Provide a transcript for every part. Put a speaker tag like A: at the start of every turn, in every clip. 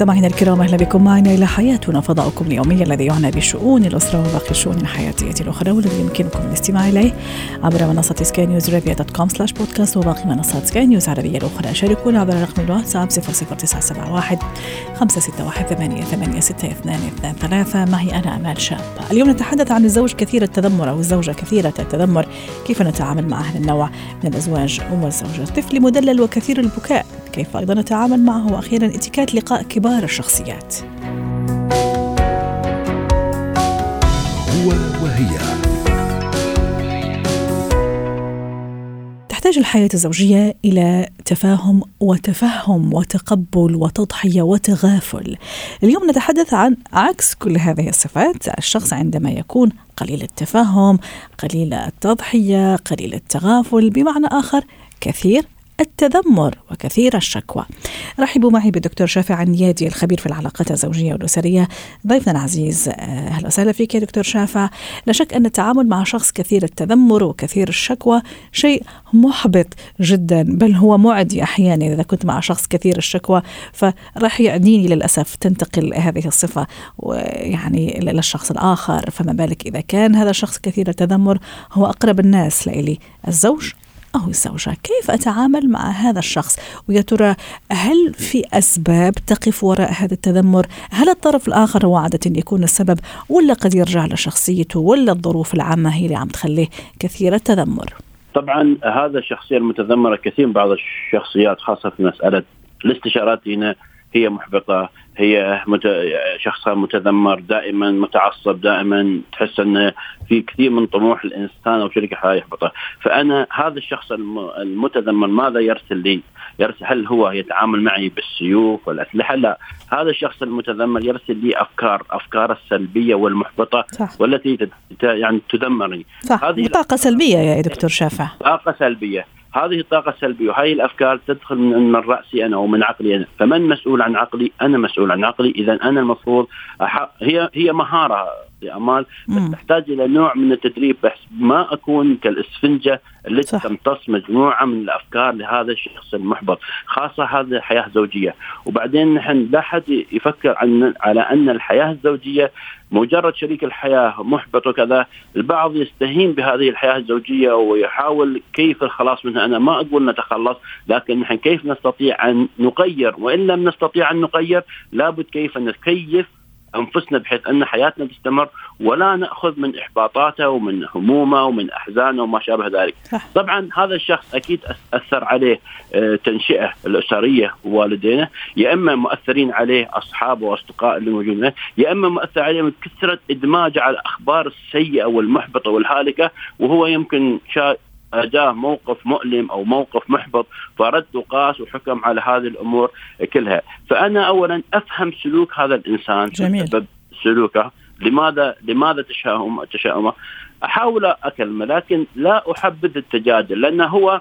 A: مستمعينا الكرام أهلا بكم معنا إلى حياتنا. فضاؤكم اليومي الذي يعنى بشؤون الأسرة وباقي الشؤون الحياتية الأخرى والذي يمكنكم الاستماع إليه عبر منصة سكاي نيوز عربيه dot com slash بودكاست وباقي منصات سكاي نيوز العربية الأخرى. شاركونا عبر رقم الواتساب 00971 561 88 ثلاثة. معي أنا أمال شاب. اليوم نتحدث عن الزوج كثير التذمر أو الزوجة كثيرة التذمر. كيف نتعامل مع هذا النوع من الأزواج؟ والزوجه طفل مدلل وكثير البكاء. كيف أيضا نتعامل معه وأخيرا إتيكيت لقاء كبار الشخصيات. هو وهي. تحتاج الحياة الزوجية إلى تفاهم وتفهم وتقبل وتضحية وتغافل. اليوم نتحدث عن عكس كل هذه الصفات، الشخص عندما يكون قليل التفاهم، قليل التضحية، قليل التغافل، بمعنى آخر كثير التذمر وكثير الشكوى. رحبوا معي بالدكتور شافع النيادي الخبير في العلاقات الزوجية والأسرية. ضيفنا العزيز آه، أهلا وسهلا فيك يا دكتور شافع. لا شك أن التعامل مع شخص كثير التذمر وكثير الشكوى شيء محبط جدا بل هو معدي أحيانا إذا كنت مع شخص كثير الشكوى فراح يعديني للأسف تنتقل هذه الصفة. يعني للشخص الآخر فما بالك إذا كان هذا الشخص كثير التذمر هو أقرب الناس لإلي. الزوج أو الزوجة. كيف أتعامل مع هذا الشخص؟ ويا ترى هل في أسباب تقف وراء هذا التذمر؟ هل الطرف الآخر هو عادة يكون السبب ولا قد يرجع لشخصيته ولا الظروف العامة هي اللي عم تخليه كثير التذمر؟
B: طبعا هذا الشخصية المتذمرة كثير من بعض الشخصيات خاصة في مسألة الاستشارات هنا هي محبطة. هي مت... شخصها متذمر دائما متعصب دائما تحس انه في كثير من طموح الإنسان أو شركه حياه يحبطه. فأنا هذا الشخص المتذمر ماذا يرسل لي؟ يرسل هل هو يتعامل معي بالسيوف والأسلحة؟ لا. هذا الشخص المتذمر يرسل لي أفكار أفكار السلبية والمحبطة صح. والتي يعني تدمرني.
A: صح. هذه طاقة سلبية يا دكتور شافع.
B: طاقة سلبية. هذه الطاقة السلبية وهذه الأفكار تدخل من, رأسي أنا ومن عقلي أنا فمن مسؤول عن عقلي أنا مسؤول عن عقلي إذا أنا المفروض. هي هي مهارة يا أمال بس تحتاج إلى نوع من التدريب بس ما أكون كالإسفنجة التي صح. تمتص مجموعة من الأفكار لهذا الشخص المحبط خاصة هذه الحياة الزوجية. وبعدين نحن لا حد يفكر عن على أن الحياة الزوجية مجرد شريك الحياة محبط وكذا. البعض يستهين بهذه الحياة الزوجية ويحاول كيف الخلاص منها. أنا ما أقول نتخلص لكن نحن كيف نستطيع أن نغير وإن لم نستطيع أن نغير لابد كيف ان نكيف أنفسنا بحيث أن حياتنا تستمر ولا نأخذ من إحباطاته ومن همومه ومن أحزانه وما شابه ذلك. طبعا هذا الشخص أكيد أثر عليه آه، تنشئة الأسرية ووالدينه، يا إما مؤثرين عليه أصحابه وأصدقائه اللي موجودين، يا إما مؤثر عليه من كثرة ادماجه على الأخبار السيئة والمحبطة والهالكة وهو يمكن جاء موقف مؤلم أو موقف محبط فرد وقاس وحكم على هذه الأمور كلها، فأنا اولا أفهم سلوك هذا الإنسان
A: جميل. سبب
B: سلوكه، لماذا لماذا تشاؤم تشاؤمه؟ أحاول أكلمه لكن لا أحبذ التجادل لأنه هو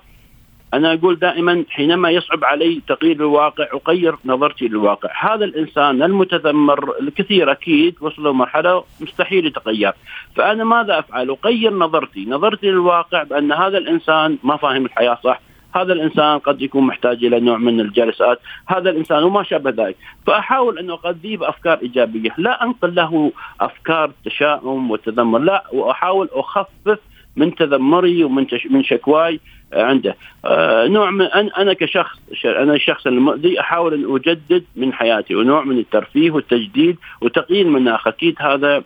B: أنا أقول دائما حينما يصعب علي تغيير الواقع أغير نظرتي للواقع، هذا الإنسان المتذمر الكثير أكيد وصلوا مرحلة مستحيل يتغير، فأنا ماذا أفعل؟ أغير نظرتي، نظرتي للواقع بأن هذا الإنسان ما فاهم الحياة صح، هذا الإنسان قد يكون محتاج إلى نوع من الجلسات، هذا الإنسان وما شابه ذلك، فأحاول أن أغذيه بأفكار إيجابية، لا أنقل له أفكار تشاؤم وتذمر، لا وأحاول أخفف من تذمري ومن من شكواي عنده. آه نوع من أنا كشخص أنا الشخص المؤذي أحاول أن أجدد من حياتي ونوع من الترفيه والتجديد وتقييد المناخ أكيد هذا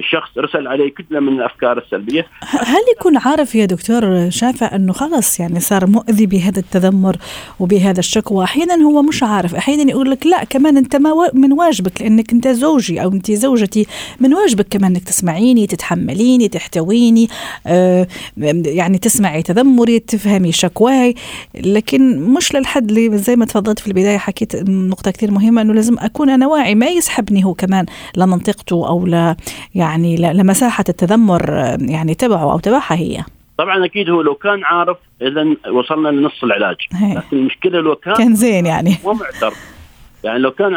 B: الشخص رسل عليه كتلة من الأفكار السلبية.
A: هل يكون عارف يا دكتور شافع أنه خلص يعني صار مؤذي بهذا التذمر وبهذا الشكوى؟ أحيانا هو مش عارف. أحيانا يقول لك لا كمان أنت ما من واجبك لأنك أنت زوجي أو أنت زوجتي. من واجبك كمان أنك تسمعيني تتحمليني تحتويني آه يعني تسمعي تذمري تفهمي شكواي. لكن مش للحد اللي زي ما تفضلت في البداية حكيت نقطة كثير مهمة أنه لازم أكون أنا واعي. ما يسحبني هو كمان لمنطقته أو ل يعني يعني لمساحة التذمر يعني تبعه أو تبعها هي.
B: طبعا أكيد هو لو كان عارف اذا وصلنا لنص العلاج.
A: هي.
B: لكن المشكلة لو كان
A: كان زين يعني.
B: مو معترف. يعني لو كان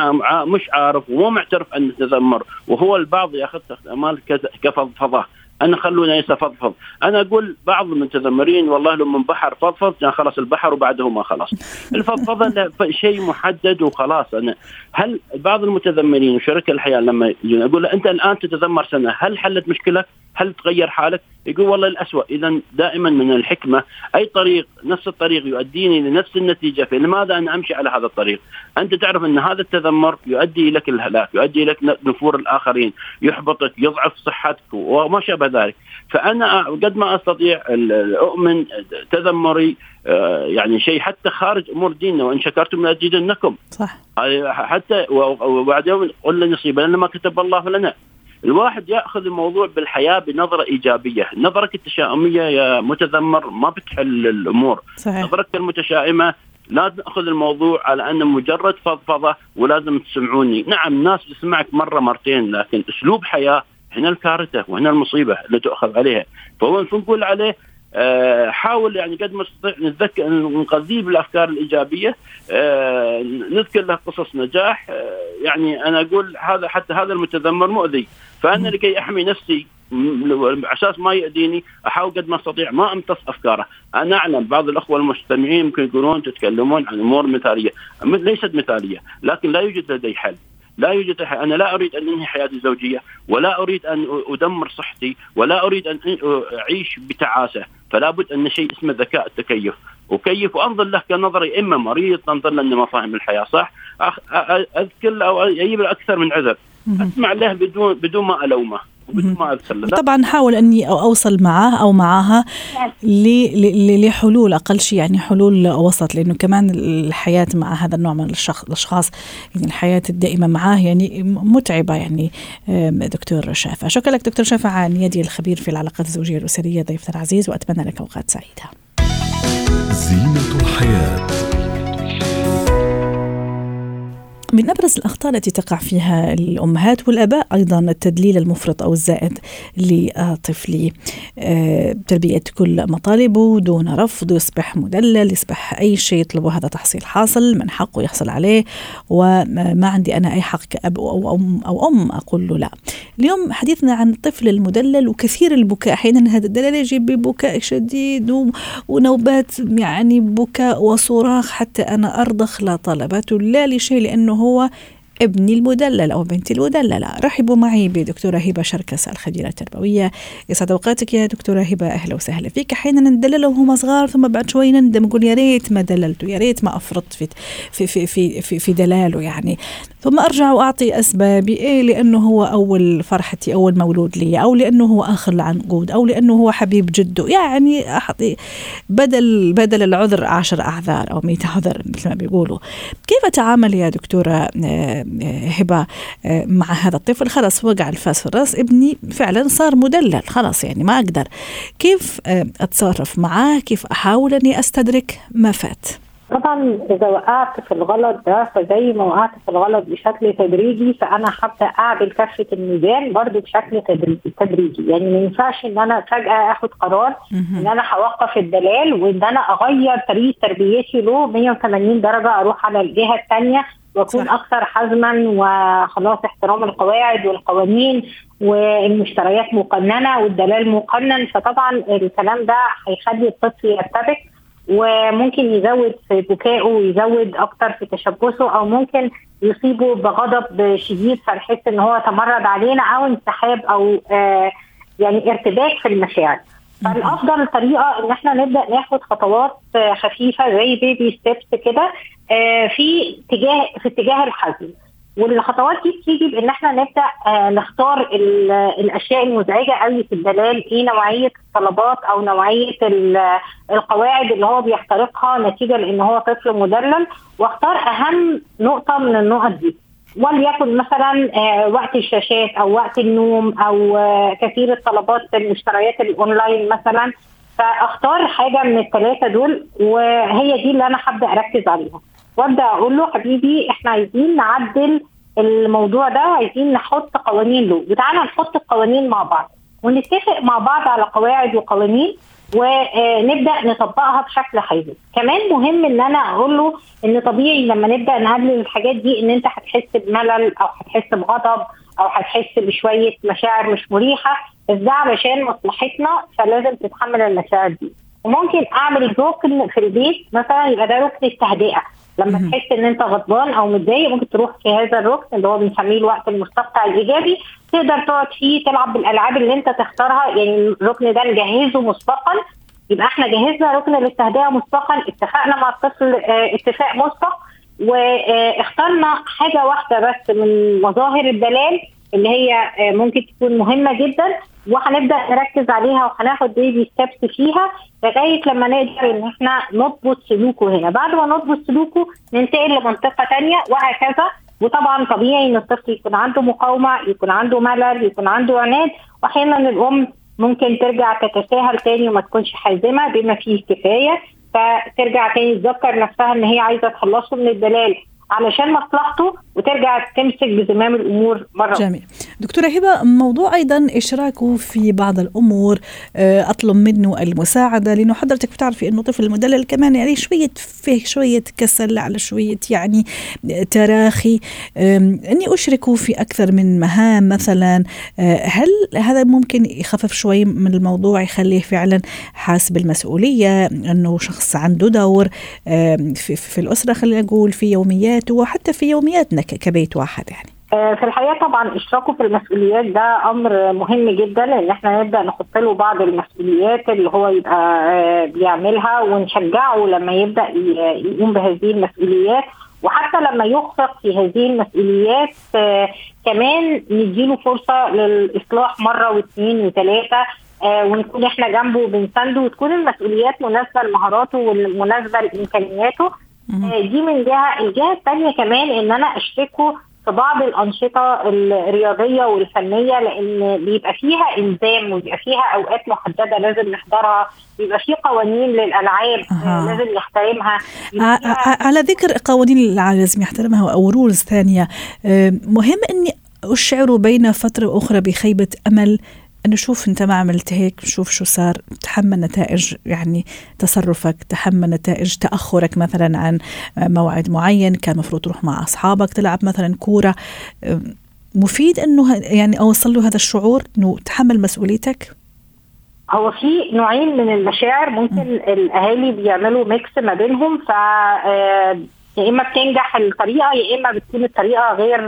B: مش عارف ومو معترف أن تذمر وهو البعض ياخذ أمال كفضفضه أنا خلونا يتفضفض أنا أقول بعض المتذمرين والله لو من بحر فضفض كان خلص البحر وبعده ما خلص الفضفضه شيء محدد وخلاص أنا هل بعض المتذمرين وشركاء الحياة لما يجون أقول له أنت الآن تتذمر سنة هل حلت مشكلك؟ هل تغير حالك؟ يقول والله الأسوأ إذا دائما من الحكمة أي طريق نفس الطريق يؤديني لنفس النتيجة فلماذا أنا أمشي على هذا الطريق؟ أنت تعرف أن هذا التذمر يؤدي لك الهلاك، يؤدي لك نفور الآخرين، يحبطك، يضعف صحتك وما شابه ذلك، فأنا قد ما أستطيع أؤمن تذمري آه، يعني شيء حتى خارج أمور ديننا وإن شكرتم لازيدنكم
A: صح.
B: حتى وبعد يوم قل لن يصيبنا لنا ما كتب الله لنا. الواحد يأخذ الموضوع بالحياة بنظرة إيجابية، نظرك التشاؤمية يا متذمر ما بتحل الأمور،
A: صحيح.
B: نظرتك المتشائمة لا تأخذ الموضوع على انه مجرد فضفضة ولازم تسمعوني، نعم الناس تسمعك مرة مرتين لكن أسلوب حياة هنا الكارثة وهنا المصيبة اللي تؤخذ عليها، فهو نقول عليه آه، حاول يعني قد ما نستطيع نتذكر نقضيه بالأفكار الإيجابية. آه، نذكر له قصص نجاح. آه، يعني أنا أقول هذا حتى هذا المتذمر مؤذي. فأنا لكي أحمي نفسي على أساس ما يأذيني أحاول قد ما أستطيع ما أمتص أفكاره، أنا أعلم بعض الأخوة المستمعين ممكن يقولون تتكلمون عن أمور مثالية، ليست مثالية، لكن لا يوجد لدي حل، لا يوجد. أنا لا أريد أن أنهي حياتي الزوجيه، ولا أريد أن أدمر صحتي، ولا أريد أن أعيش بتعاسة، فلا بد أن شيء اسمه ذكاء التكيف، وكيف وأنظر له كنظري إما مريض تنظر له انه ما فاهم الحياة صح؟ أذكر أو أجيب أكثر من عذر،. أسمع له بدون بدون ما ألومه ما
A: طبعا حاول أني أو- أوصل معاه أو معاها ل- ل- لحلول أقل شيء يعني حلول وسط لأنه كمان الحياة مع هذا النوع من الشخص الأشخاص يعني الحياة الدائمة معاه يعني متعبة يعني. دكتور شافع. شكرا لك دكتور شافع عن يدي الخبير في العلاقات الزوجية الأسرية ضيفنا العزيز وأتمنى لك أوقات سعيدة.
C: زينة الحياة.
A: من أبرز الأخطاء التي تقع فيها الأمهات والآباء أيضا التدليل المفرط أو الزائد لطفلي آه، تلبية كل مطالبه دون رفض يصبح مدلل يصبح أي شيء يطلبه هذا تحصيل حاصل من حقه يحصل عليه. وما عندي أنا أي حق كأب أو ام أو أم أقول له لا. اليوم حديثنا عن الطفل المدلل وكثير البكاء. أحيانا هذا الدلال يجي ببكاء شديد ونوبات يعني بكاء وصراخ حتى أنا أرضخ لا لا لشيء لأنه هو ابني المدلل أو بنتي المدللة. رحبوا معي بدكتورة هبة شركس الخبيره التربوية. يسعد أوقاتك يا دكتورة هبة. أهلا وسهلا فيك. أحيانا ندللهم وهم صغار ثم بعد شوي نندم نقول يا ريت ما دللته يا ريت ما أفرطت في في في في في, في دلاله يعني. ثم أرجع وأعطي أسبابي. إيه لأنه هو أول فرحتي أول مولود لي أو لأنه هو آخر العنقود أو لأنه هو حبيب جده. يعني اعطي بدل بدل العذر عشر أعذار أو 100 عذر مثل ما بيقولوا. كيف أتعامل يا دكتورة آه، هبة آه، مع هذا الطفل؟ خلاص وقع الفاس في الرأس. ابني فعلا صار مدلل. خلاص يعني ما أقدر. كيف آه، أتصرف معاه؟ كيف أحاول أني أستدرك؟ ما فات.
D: طبعا إذا وقعت في الغلط ده فزي ما وقعت في الغلط بشكل تدريجي فأنا هبدا اعدل كفه الميزان برضو بشكل تدريجي تدريجي. يعني ما ينفعش إن أنا فجأة آخد قرار إن أنا هوقف الدلال وإن أنا أغير طريقة تربيتي له 180 درجة أروح على الجهة الثانية
A: وأكون.
D: أكثر حزما وخلاص احترام القواعد والقوانين والمشتريات مقننة والدلال مقنن. فطبعا الكلام ده هيخلي الطفل يرتبك وممكن يزود في بكائه ويزود أكتر في تشبثه أو ممكن يصيبه بغضب شديد فنحس إن هو تمرد علينا أو انسحاب أو آه يعني ارتباك في المشاعر. فالأفضل طريقة إن إحنا نبدأ ناخد خطوات آه، خفيفة زي baby steps كده آه، في اتجاه في اتجاه الحزم. والخطوات دي بتيجي بإن إحنا نبدأ آه، نختار ال- الأشياء المزعجة قوي في الدلال. إيه نوعية الطلبات أو نوعية ال- القواعد اللي هو بيخترقها نتيجة لإن هو طفل مدلل. وأختار أهم نقطة من النقط دي وليكن مثلا آه، وقت الشاشات أو وقت النوم أو آه، كثير الطلبات المشتريات الأونلاين مثلا. فأختار حاجة من الثلاثه دول وهي دي اللي أنا هبدأ أركز عليها. وابدأ أقول له حبيبي إحنا عايزين نعدل الموضوع ده عايزين نحط قوانين له. وتعالى نحط القوانين مع بعض. ونتفق مع بعض على قواعد وقوانين ونبدا نطبقها بشكل حازم كمان مهم إن أنا أقول له إن طبيعي لما نبدأ نقلل الحاجات دي إن أنت هتحس بملل أو هتحس بغضب أو هتحس بشوية مشاعر مش مريحة. بس ده علشان مصلحتنا فلازم تتحمل المشاعر دي. وممكن أعمل ركن في البيت مثلا يبقى ده ركن التهدئه لما تحس إن أنت غضبان أو متضايق ممكن تروح في هذا الركن اللي هو بنسميه الوقت المستقطع الإيجابي. تقدر تقعد فيه تلعب بالألعاب اللي أنت تختارها. يعني الركن ده نجهزه مسبقا. يبقى إحنا جهزنا ركن للتهدئه مسبقا. اتفقنا مع الطفل آه اتفاق مسبق. واخترنا حاجة واحدة بس من مظاهر الدلال اللي هي آه ممكن تكون مهمة جدا. وهنبدأ نركز عليها وهناخد بيبي ستيبس فيها لغاية لما نقدر إن إحنا نضبط سلوكه هنا. بعد ما نضبط سلوكه ننتقل لمنطقة ثانية وهكذا. وطبعا طبيعي إن الطفل يكون عنده مقاومة يكون عنده ملل يكون عنده عناد. واحيانا الأم ممكن ترجع تتساهل تاني وما تكونش حازمة بما فيه الكفاية فترجع تاني تذكر نفسها إن هي عايزة تخلصه من الدلال. علشان مصلحته وترجع تمسك بزمام الأمور مرة
A: جميل. دكتورة هبة موضوع أيضا إشراكه في بعض الأمور أطلب منه المساعدة لأنه حضرتك بتعرفي إنه طفل المدلل كمان يعني شوية فيه شوية كسل على شوية يعني تراخي. إني أشركه في أكثر من مهام مثلا هل هذا ممكن يخفف شوي من الموضوع يخليه فعلا حاس بالمسؤوليه إنه شخص عنده دور في, في الأسرة خلينا نقول في يوميات وحتى في يومياتنا كبيت واحد يعني.
D: في الحقيقة طبعا إشراكه في المسؤوليات ده أمر مهم جدا إن إحنا نبدأ نحط له بعض المسؤوليات اللي هو يبقى بيعملها ونشجعه لما يبدأ يقوم بهذه المسؤوليات. وحتى لما يخفق في هذه المسؤوليات كمان نديله فرصة للإصلاح مرة واثنين وثلاثة ونكون إحنا جنبه وبنسنده وتكون المسؤوليات مناسبة لمهاراته ومناسبه لإمكانياته. دي من جهة الجهة الثانية كمان إن أنا اشركه في بعض الأنشطة الرياضية والفنية لأن بيبقى فيها إلزام وبيبقى فيها أوقات محددة لازم نحضرها بيبقى في قوانين للألعاب أه. لازم نحترمها.
A: على ذكر قوانين الألعاب لازم يحترمها أو رولز ثانية مهم إني أشعر بين فترة وأخرى بخيبة أمل إنه شوف أنت ما عملت هيك شوف شو صار. تحمل نتائج يعني تصرفك تحمل نتائج تأخرك مثلا عن موعد معين كان مفروض تروح مع أصحابك تلعب مثلا كورة. مفيد إنه يعني أوصل له هذا الشعور إنه تحمل مسؤوليتك؟
D: هو في نوعين من المشاعر ممكن م. الأهالي بيعملوا ميكس ما بينهم. ف يا إما بتنجح الطريقة يا إما بتكون الطريقة غير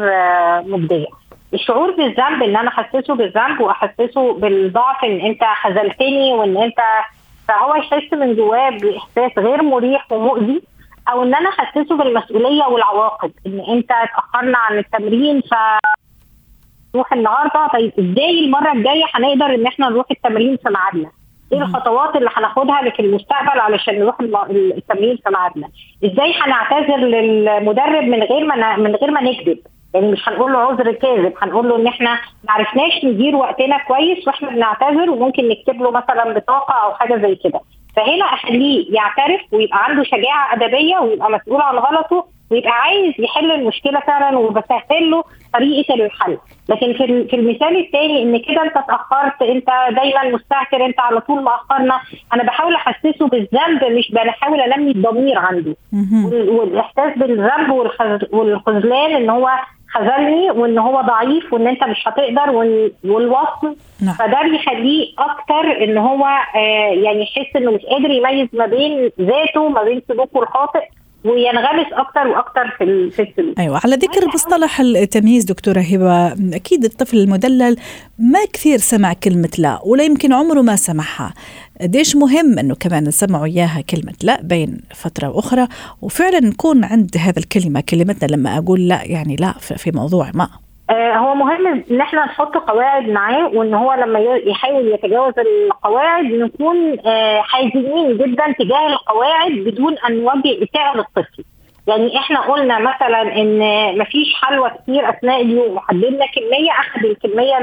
D: مجدية. الشعور بالذنب ان أنا احسسه بالذنب وأحسسه بالضعف إن أنت خذلتني وإن أنت فهو يحس من جواه بإحساس غير مريح ومؤذي أو إن أنا احسسه بالمسؤولية والعواقب إن أنت اتأخرنا عن التمرين ف نروح النهارده طيب إزاي المرة الجاية هنقدر إن إحنا نروح التمرين في ميعادنا؟ إيه الخطوات اللي هناخدها لك المستقبل علشان نروح التمرين في ميعادنا؟ إزاي هنعتذر للمدرب من غير ما من غير ما نكذب؟ يعني مش هنقول له عذر كاذب هنقول له إن إحنا ما عرفناش ندير وقتنا كويس وإحنا بنعتذر وممكن نكتب له مثلا بطاقة أو حاجة زي كده. فهنا أخليه يعترف ويبقى عنده شجاعة أدبية ويبقى مسؤول عن غلطه ويبقى عايز يحل المشكلة فعلا وبسهل له طريقة الحل. لكن في في المثال الثاني إن كده أنت اتأخرت أنت دايما مستهتر أنت على طول مأخرنا أنا بحاول أحسسه بالذنب مش بحاول انمي الضمير عنده والإحساس بالذنب والخذلان إن هو خذلني وإن هو ضعيف وإن أنت مش هتقدر والوصل نعم. فده بيخليه أكتر إن هو آه يعني يحس إنه مش قادر يميز ما بين ذاته ما بين سلوكه الخاطئ وينغمس أكتر وأكتر في في السلوك
A: أيوه على ذكر مصطلح التمييز دكتورة هبة أكيد الطفل المدلل ما كثير سمع كلمة لا ولا يمكن عمره ما سمعها. قديش مهم إنه كمان نسمعوا إياها كلمة لا بين فترة وأخرى؟ وفعلا نكون عند هذا الكلمة كلمتنا لما أقول لا يعني لا في موضوع ما.
D: هو مهم إن إحنا نحط قواعد معاه وإن هو لما يحاول يتجاوز القواعد نكون آه حازمين جدا تجاه القواعد بدون أن نوجه اساءه للطفل. يعني إحنا قلنا مثلا إن مفيش حلوى كتير أثناء اليوم وحددنا كمية أخذ الكمية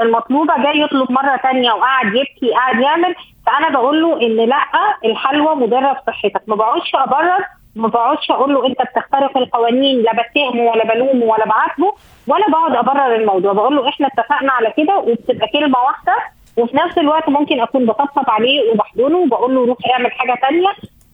D: المطلوبة جاي يطلب مرة ثانية وقعد يبكي قاعد يعمل. فأنا بقول له إن لأ الحلوى مضره بصحتك ما بقعدش أبرر ما بقعدش أقول له أنت بتخترق القوانين لا بتهمه ولا بلومه ولا بعاتبه ولا بقعد أبرر الموضوع. بقول له إحنا اتفقنا على كده وبتبقى كلمة واحدة وفي نفس الوقت ممكن أكون بطبطب عليه وبحضنه وبقول له روح اعمل حاجة ثانية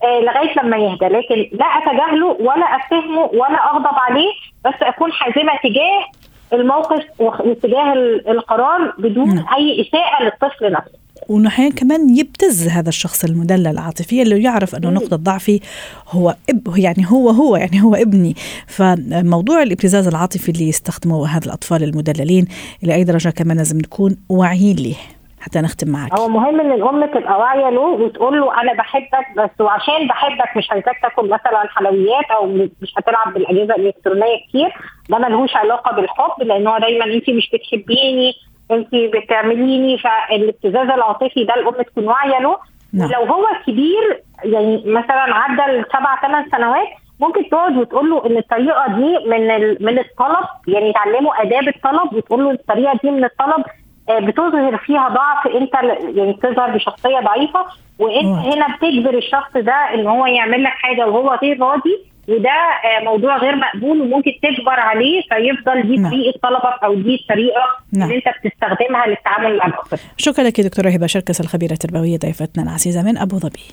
D: آه لغاية لما يهدى. لكن لا أتجاهله ولا اتهمه ولا أغضب عليه بس أكون حازمة تجاه الموقف واتجاه القرار بدون. أي اساءه للطفل نفسه.
A: وإنه أحيانا كمان يبتز هذا الشخص المدلل عاطفيا اللي يعرف أنه نقطة ضعفي هو اب يعني هو هو يعني هو ابني. فموضوع الابتزاز العاطفي اللي يستخدمه هذا الأطفال المدللين إلى أي درجة كمان لازم نكون واعيين له حتى نختم معك؟
D: هو مهم إن الأم تبقى واعية له وتقول له أنا بحبك بس وعشان بحبك مش عايزاك تاكل مثلا حلويات أو مش هتلعب بالأجهزة الإلكترونية كتير. ده ملهوش علاقة بالحب لأن هو دايما انت مش بتحبيني. انت بتعمليني فالابتزاز العاطفي ده الام تكون واعية له. نعم. ولو هو كبير يعني مثلا عدى السبع ثمان سنوات ممكن تقعد وتقول له إن الطريقة دي من من الطلب يعني تعلمه آداب الطلب وتقول له الطريقة دي من الطلب آه، بتظهر فيها ضعف أنت يعني بتظهر بشخصية ضعيفة وأنت هنا بتجبر الشخص ده إن هو يعمل لك حاجة وهو غير راضي. وده آه، موضوع غير مقبول وممكن تجبر عليه فيفضل دي نعم. طريقة طلبك أو دي الطريقة نعم. اللي أنت بتستخدمها للتعامل مع الأخر.
A: شكرا لك دكتورة هبة شركس الخبيرة التربوية ضيفتنا العزيزة من أبو ظبي.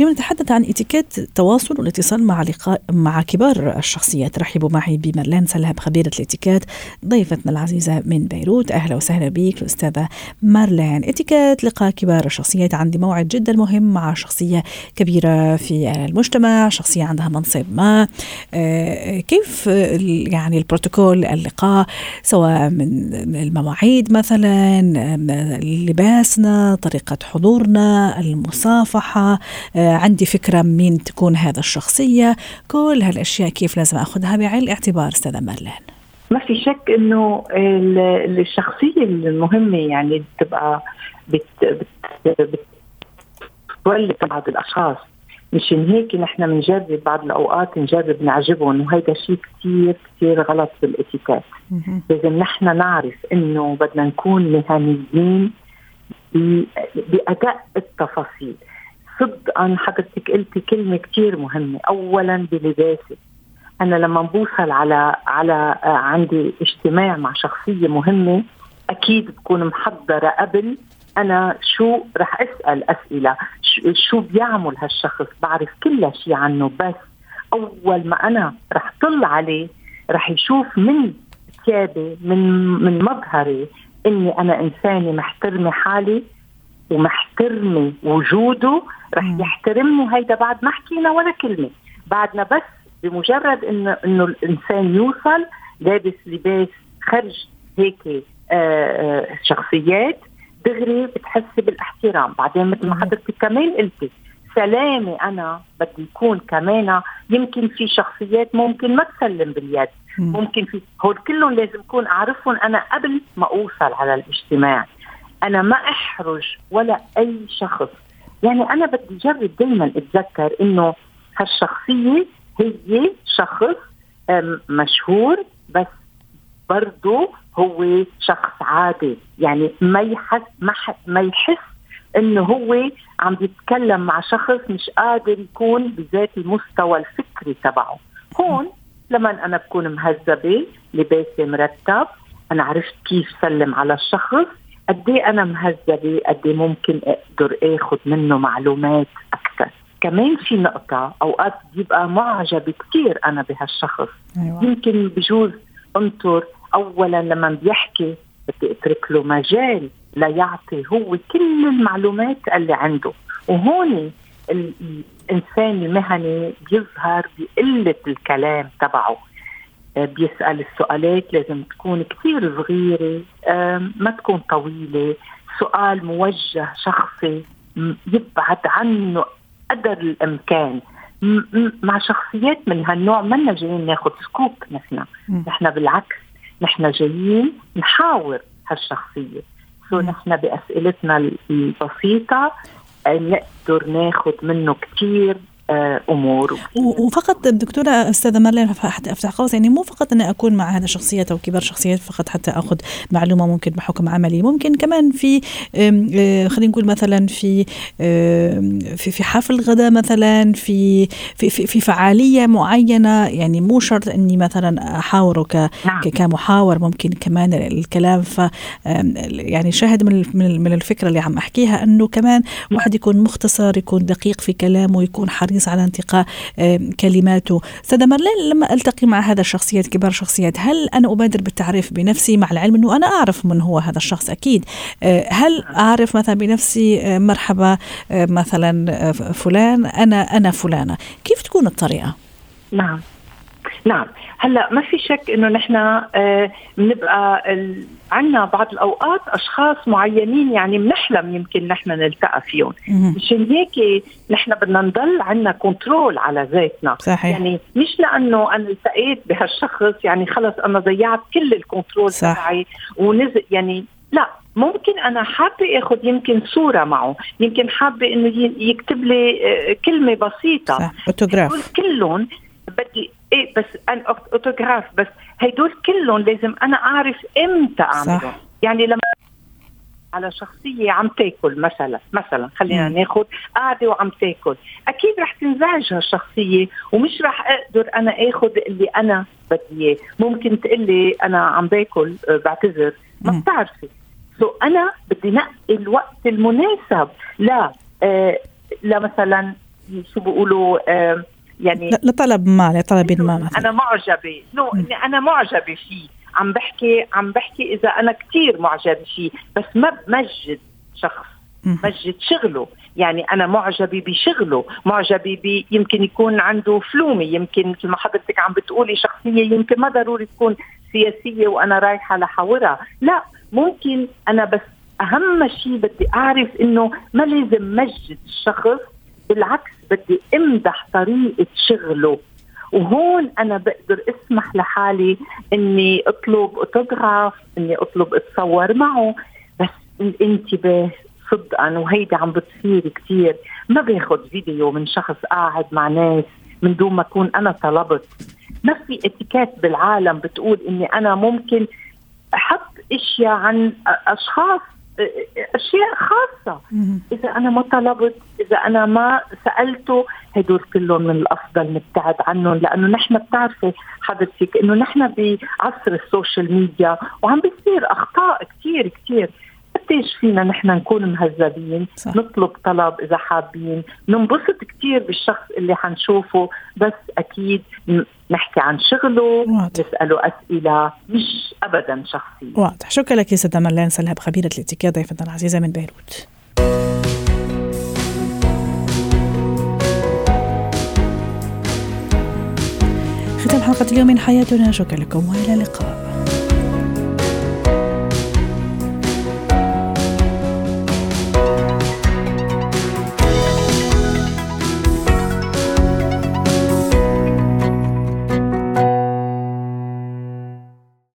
A: اليوم نتحدث عن اتيكيت التواصل والاتصال مع لقاء مع كبار الشخصيات. رحبوا معي بمرلان سلهب خبيرة الاتيكيت ضيفتنا العزيزة من بيروت. أهلا وسهلا بك الأستاذة مارلين اتيكيت لقاء كبار الشخصيات عندي موعد جدا مهم مع شخصية كبيرة في المجتمع شخصية عندها منصب ما. آه، كيف يعني البروتوكول اللقاء سواء من المواعيد مثلا لباسنا طريقة حضورنا المصافحة آه، عندي فكرة مين تكون هذا الشخصية. كل هالأشياء كيف لازم أخذها؟ بعين الاعتبار أستاذة مارلين.
E: ما في شك إنه الشخصية المهمة يعني تبقى بت بت بتولد بعض الأشخاص. مشان هيك نحن بنجرب بعض الأوقات نجرب نعجبهم وهيدا شيء كثير كثير غلط بالاتيكيت لازم نحن نعرف إنه بدنا نكون مهنيين بادق التفاصيل. صدقا حضرتك قلتي كلمة كثير مهمة. اولا بلباسي. أنا لما بوصل على على آه، عندي اجتماع مع شخصية مهمة أكيد بكون محضرة قبل أنا شو رح أسأل أسئلة. شو بيعمل هالشخص؟ بعرف كل شيء عنه بس أول ما أنا رح طل عليه رح يشوف من ثيابي من من مظهري إني أنا إنسانة محترمة حالي ومحترمه وجوده رح يحترمني. هيدا بعد ما حكينا ولا كلمة. بعدنا بس بمجرد انه إنه الإنسان يوصل لابس لباس خرج هيك آه، آه، شخصيات دغري بتحسي بالاحترام. بعدين مثل ما حضرتك كمان قلتي سلامي أنا بدي يكون كمان يمكن في شخصيات ممكن ما تسلم باليد. ممكن في هول كلهم لازم اكون أعرفهم أنا قبل ما أوصل على الاجتماع. أنا ما أحرج ولا أي شخص. يعني أنا بدي اجرب دائما أتذكر إنه هالشخصية هي شخص مشهور بس برضه هو شخص عادي. يعني ما يحس ما, ما يحس إنه هو عم بيتكلم مع شخص مش قادر يكون بذات المستوى الفكري تبعه. هون لما أنا بكون مهذبة لباسي مرتب أنا عرفت كيف سلم على الشخص قد إيه أنا مهذبة قد إيه ممكن أقدر اخذ منه معلومات أكثر؟ كمان في نقطة أوقات بيبقى معجبة كثير أنا بهالشخص. أيوة. يمكن بجوز أنطر أولا لما بيحكي بدي أترك له مجال ليعطي هو كل المعلومات اللي عنده. وهون الإنسان المهني بيظهر بقلة الكلام تبعه. بيسأل السؤالات لازم تكون كثير صغيرة ما تكون طويلة. سؤال موجه شخصي يبعد عنه قدر الإمكان. مع شخصيات من هالنوع منا جايين ناخذ scoop نحن. نحن بالعكس نحن جايين نحاور هالشخصية. so نحن بأسئلتنا البسيطة آه، نقدر ناخذ منه كثير آه، أمور
A: وفقط دكتورة أستاذة مرلين أفتح قوس يعني مو فقط اني أكون مع هذا الشخصيات أو كبار شخصيات فقط حتى أخذ معلومة ممكن بحكم عملي. ممكن كمان في آه، خلينا نقول مثلا في في في حفل غداء مثلا في في في, في فعالية معينة. يعني مو شرط أني مثلا احاوره نعم. كمحاور ممكن كمان الكلام. ف يعني شاهد من من الفكرة اللي عم أحكيها أنه كمان واحد يكون مختصر يكون دقيق في كلامه يكون حريص على انتقاء كلماته. استاذه مارلين لما ألتقي مع هذا الشخصيات كبار شخصيات هل أنا أبادر بالتعريف بنفسي مع العلم إنه أنا أعرف من هو هذا الشخص؟ أكيد. آه، هل أعرف مثلا بنفسي آه، مرحبا آه، مثلا فلان أنا أنا فلانة. كيف تكون الطريقة؟
E: نعم. نعم. هلا ما في شك إنه نحن آه بنبقى عندنا بعض الأوقات أشخاص معينين يعني بنحلم يمكن نحن نلتقى فيهم. مشان هيك نحن بدنا نضل عندنا control على ذاتنا.
A: صحيح.
E: يعني مش لأنه أنا التقيت بهالشخص يعني خلص أنا ضيعت كل ال control تبعي ونزل يعني لا ممكن أنا حابة آخذ يمكن صورة معه. يمكن حابة إنه يكتب لي آه، كلمة بسيطة.
A: صح.
E: كلهم بدي إيه بس ان أوتوغراف بس هدول كلهم لازم أنا أعرف إمتى أعملهم. يعني لما على شخصية عم تاكل مثلا مثلا خلينا ناخذ قاعدة وعم تاكل. أكيد رح تنزعج هالشخصية ومش رح أقدر أنا اخذ اللي أنا بدي إياه. ممكن تقول لي أنا عم باكل آه، بعتذر ما بتعرفي. so أنا بدي نقي الوقت المناسب لا آه لمثلا شو بيقولوا آه يعني
A: لطلب ما لطلب ما
E: مثلا أنا معجبة. no أنا معجبة فيه. عم بحكي عم بحكي إذا أنا كثير معجبة فيه بس ما بمجد شخص مجد شغله. يعني أنا معجبة بشغله. معجبة ب يمكن يكون عنده diploma. يمكن مثل ما حضرتك عم بتقولي شخصية يمكن ما ضروري تكون سياسية وأنا رايحة لحورها. لا ممكن أنا بس أهم شيء بدي أعرف إنه ما لازم مجد الشخص بالعكس بدي امدح طريقة شغله. وهون أنا بقدر أسمح لحالي إني أطلب اوتوغراف إني أطلب أتصور معه. بس الانتباه صدقا وهيدي عم بتصير كثير ما باخذ فيديو من شخص قاعد مع ناس من دون ما أكون أنا طلبت. ما في اتيكيت بالعالم بتقول إني أنا ممكن أحط إشياء عن أشخاص أشياء خاصة. إذا أنا ما طلبت إذا أنا ما سألته هدول كلهم من الأفضل نبتعد عنهم لأنه نحن بتعرفي حضرتك إنه نحن بعصر ال social media وعم بيصير أخطاء كثير كثير قديش فينا نحن نكون مهذبين صح. نطلب طلب إذا حابين ننبسط كثير بالشخص اللي حنشوفه بس أكيد نحكي عن شغله واضح. نسأله أسئلة مش ابدا شخصية.
A: واضح. شكرا لك يا سيدة مرلين سلهب خبيره الاتيكيت ضيفتنا العزيزة من بيروت. ختام حلقة اليوم من حياتنا. شكرا لكم. وإلى اللقاء.